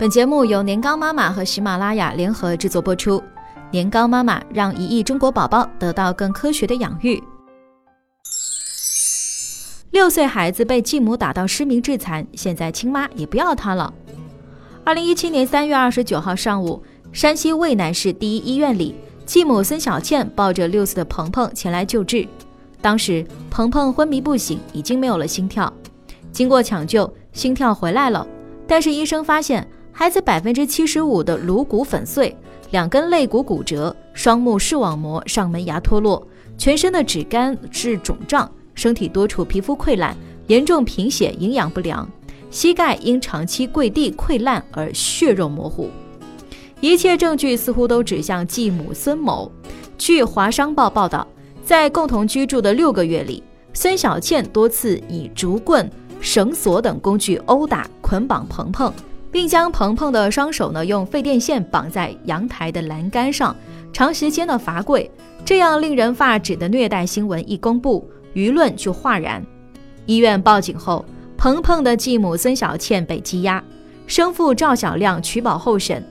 本节目由年糕妈妈和喜马拉雅联合制作播出。年糕妈妈让一亿中国宝宝得到更科学的养育。六岁孩子被继母打到失明致残，现在亲妈也不要他了。二零一七年三月二十九号上午，山西渭南市第一医院里，继母孙小倩抱着六岁的鹏鹏前来救治。当时鹏鹏昏迷不醒，已经没有了心跳。经过抢救，心跳回来了，但是医生发现。孩子百分之七十五的颅骨粉碎，两根肋骨骨折，双目视网膜上门牙脱落，全身的指干是肿胀，身体多处皮肤溃烂，严重贫血，营养不良，膝盖因长期跪地溃烂而血肉模糊。一切证据似乎都指向继母孙某。据《华商报》报道，在共同居住的六个月里，孙小倩多次以竹棍、绳索等工具殴打、捆绑鹏鹏。并将鹏鹏的双手呢用废电线绑在阳台的栏杆上，长时间的罚跪，这样令人发指的虐待新闻一公布，舆论就哗然。医院报警后，鹏鹏的继母孙小倩被羁押，生父赵小亮取保候审。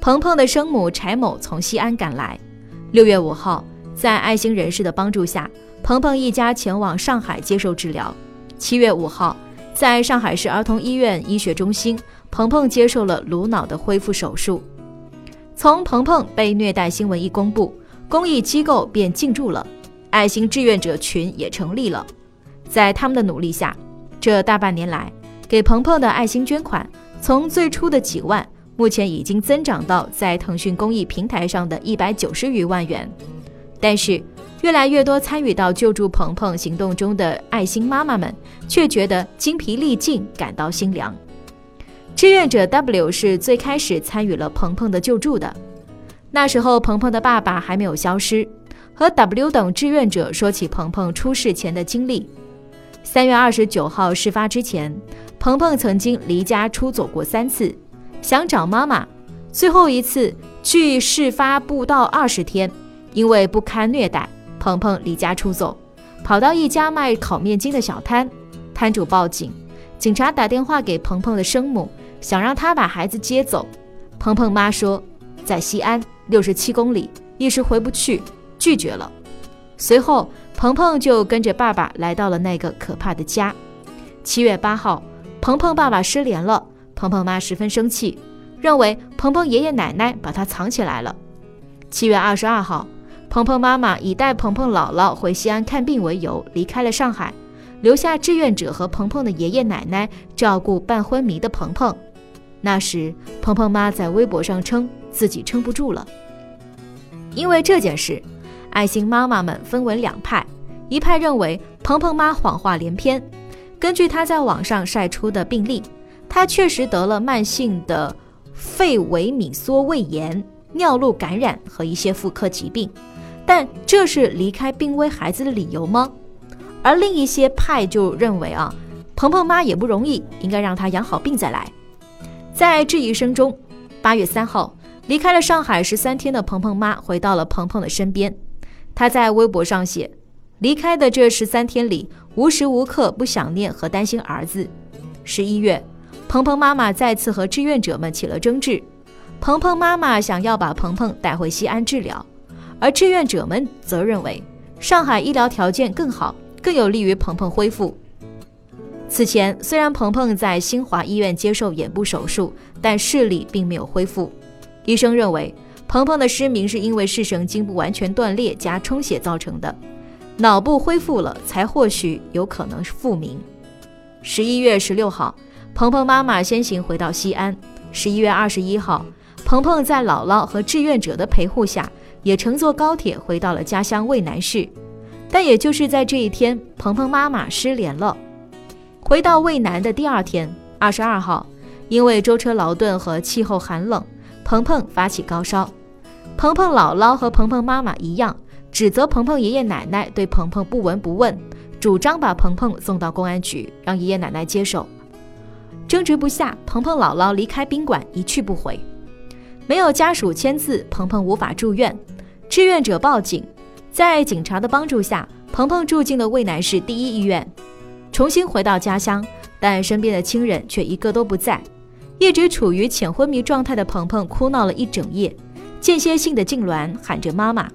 鹏鹏的生母柴某从西安赶来。六月五号，在爱心人士的帮助下，鹏鹏一家前往上海接受治疗。七月五号，在上海市儿童医院医学中心。鹏鹏接受了颅脑的恢复手术。从鹏鹏被虐待新闻一公布，公益机构便进驻了，爱心志愿者群也成立了。在他们的努力下，这大半年来给鹏鹏的爱心捐款，从最初的几万，目前已经增长到在腾讯公益平台上的一百九十余万元。但是，越来越多参与到救助鹏鹏行动中的爱心妈妈们，却觉得精疲力尽，感到心凉。志愿者 W 是最开始参与了鹏鹏的救助的。那时候，鹏鹏的爸爸还没有消失。和 W 等志愿者说起鹏鹏出事前的经历。三月二十九号事发之前，鹏鹏曾经离家出走过三次，想找妈妈。最后一次，距事发不到二十天，因为不堪虐待，鹏鹏离家出走，跑到一家卖烤面筋的小摊，摊主报警，警察打电话给鹏鹏的生母。想让他把孩子接走，鹏鹏妈说在西安六十七公里，一时回不去，拒绝了。随后，鹏鹏就跟着爸爸来到了那个可怕的家。七月八号，鹏鹏爸爸失联了，鹏鹏妈十分生气，认为鹏鹏爷爷奶奶把他藏起来了。七月二十二号，鹏鹏妈妈以带鹏鹏姥姥回西安看病为由离开了上海，留下志愿者和鹏鹏的爷爷奶奶照顾半昏迷的鹏鹏。那时，鹏鹏妈在微博上称自己撑不住了。因为这件事，爱心妈妈们分为两派：一派认为鹏鹏妈谎话连篇。根据她在网上晒出的病例，她确实得了慢性的肺萎靡缩胃炎、尿路感染和一些妇科疾病，但这是离开病危孩子的理由吗？而另一些派就认为啊，鹏鹏妈也不容易，应该让她养好病再来。在质疑声中，八月三号离开了上海十三天的鹏鹏妈回到了鹏鹏的身边。她在微博上写：“离开的这十三天里，无时无刻不想念和担心儿子。”十一月，鹏鹏妈妈再次和志愿者们起了争执。鹏鹏妈妈想要把鹏鹏带回西安治疗，而志愿者们则认为上海医疗条件更好，更有利于鹏鹏恢复。此前，虽然鹏鹏在新华医院接受眼部手术，但视力并没有恢复。医生认为，鹏鹏的失明是因为视神经不完全断裂加充血造成的。脑部恢复了，才或许有可能是复明。十一月十六号，鹏鹏妈妈先行回到西安。十一月二十一号，鹏鹏在姥姥和志愿者的陪护下，也乘坐高铁回到了家乡渭南市。但也就是在这一天，鹏鹏妈妈失联了。回到渭南的第二天，二十二号，因为舟车劳顿和气候寒冷，鹏鹏发起高烧。鹏鹏姥姥和鹏鹏妈妈一样，指责鹏鹏爷爷奶奶对鹏鹏不闻不问，主张把鹏鹏送到公安局，让爷爷奶奶接手。争执不下，鹏鹏姥姥离开宾馆一去不回。没有家属签字，鹏鹏无法住院。志愿者报警，在警察的帮助下，鹏鹏住进了渭南市第一医院。重新回到家乡，但身边的亲人却一个都不在。一直处于浅昏迷状态的鹏鹏哭闹了一整夜，间歇性的痉挛，喊着妈妈。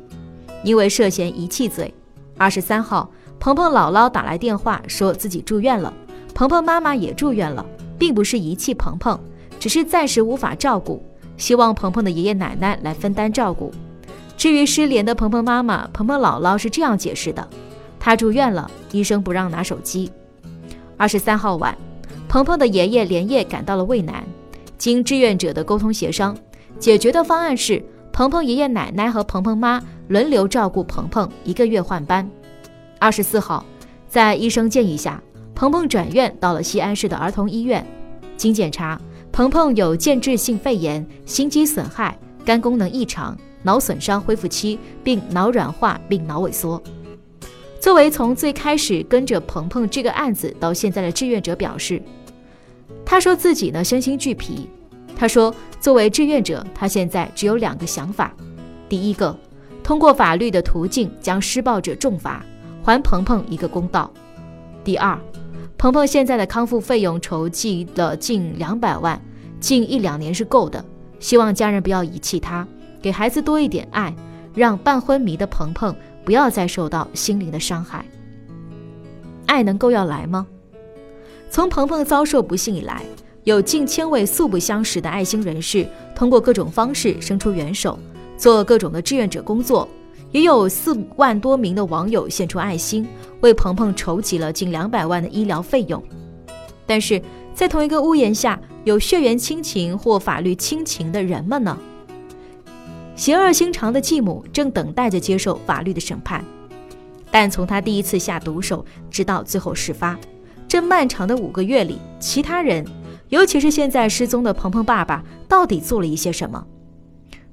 因为涉嫌遗弃罪，二十三号，鹏鹏姥姥打来电话，说自己住院了，鹏鹏妈妈也住院了，并不是遗弃鹏鹏，只是暂时无法照顾，希望鹏鹏的爷爷奶奶来分担照顾。至于失联的鹏鹏妈妈，鹏鹏姥姥是这样解释的：她住院了，医生不让拿手机。二十三号晚，鹏鹏的爷爷连夜赶到了渭南，经志愿者的沟通协商，解决的方案是鹏鹏爷爷奶奶和鹏鹏妈。轮流照顾鹏鹏，一个月换班。二十四号，在医生建议下，鹏鹏转院到了西安市的儿童医院。经检查，鹏鹏有间质性肺炎、心肌损害、肝功能异常、脑损伤恢复期，并脑软化并脑萎缩。作为从最开始跟着鹏鹏这个案子到现在的志愿者表示，他说自己呢身心俱疲。他说，作为志愿者，他现在只有两个想法：第一个。通过法律的途径将施暴者重罚，还鹏鹏一个公道。第二，鹏鹏现在的康复费用筹集了近两百万，近一两年是够的。希望家人不要遗弃他，给孩子多一点爱，让半昏迷的鹏鹏不要再受到心灵的伤害。爱能够要来吗？从鹏鹏遭受不幸以来，有近千位素不相识的爱心人士通过各种方式伸出援手。做各种的志愿者工作，也有四万多名的网友献出爱心，为鹏鹏筹集了近两百万的医疗费用。但是在同一个屋檐下，有血缘亲情或法律亲情的人们呢？邪恶心肠的继母正等待着接受法律的审判，但从他第一次下毒手，直到最后事发，这漫长的五个月里，其他人，尤其是现在失踪的鹏鹏爸爸，到底做了一些什么？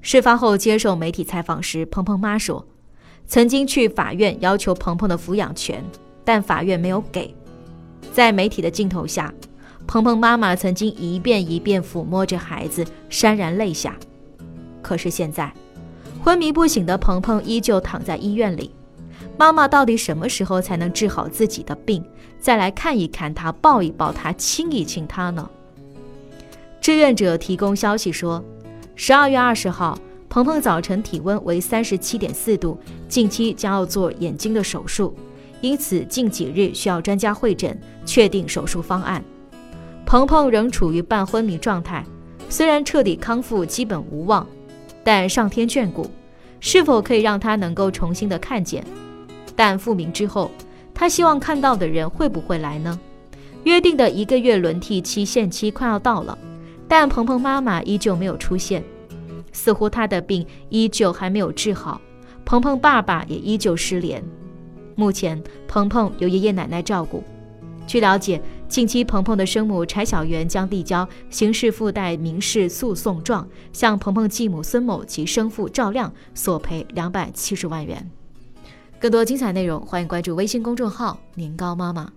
事发后接受媒体采访时，鹏鹏妈说：“曾经去法院要求鹏鹏的抚养权，但法院没有给。”在媒体的镜头下，鹏鹏妈妈曾经一遍一遍抚摸着孩子，潸然泪下。可是现在，昏迷不醒的鹏鹏依旧躺在医院里。妈妈到底什么时候才能治好自己的病，再来看一看他，抱一抱他，亲一亲他呢？志愿者提供消息说。十二月二十号，鹏鹏早晨体温为三十七点四度，近期将要做眼睛的手术，因此近几日需要专家会诊，确定手术方案。鹏鹏仍处于半昏迷状态，虽然彻底康复基本无望，但上天眷顾，是否可以让他能够重新的看见？但复明之后，他希望看到的人会不会来呢？约定的一个月轮替期限期快要到了。但鹏鹏妈妈依旧没有出现，似乎他的病依旧还没有治好。鹏鹏爸爸也依旧失联。目前，鹏鹏由爷爷奶奶照顾。据了解，近期鹏鹏的生母柴小媛将递交刑事附带民事诉讼状，向鹏鹏继母孙某及生父赵亮索赔两百七十万元。更多精彩内容，欢迎关注微信公众号“年糕妈妈”。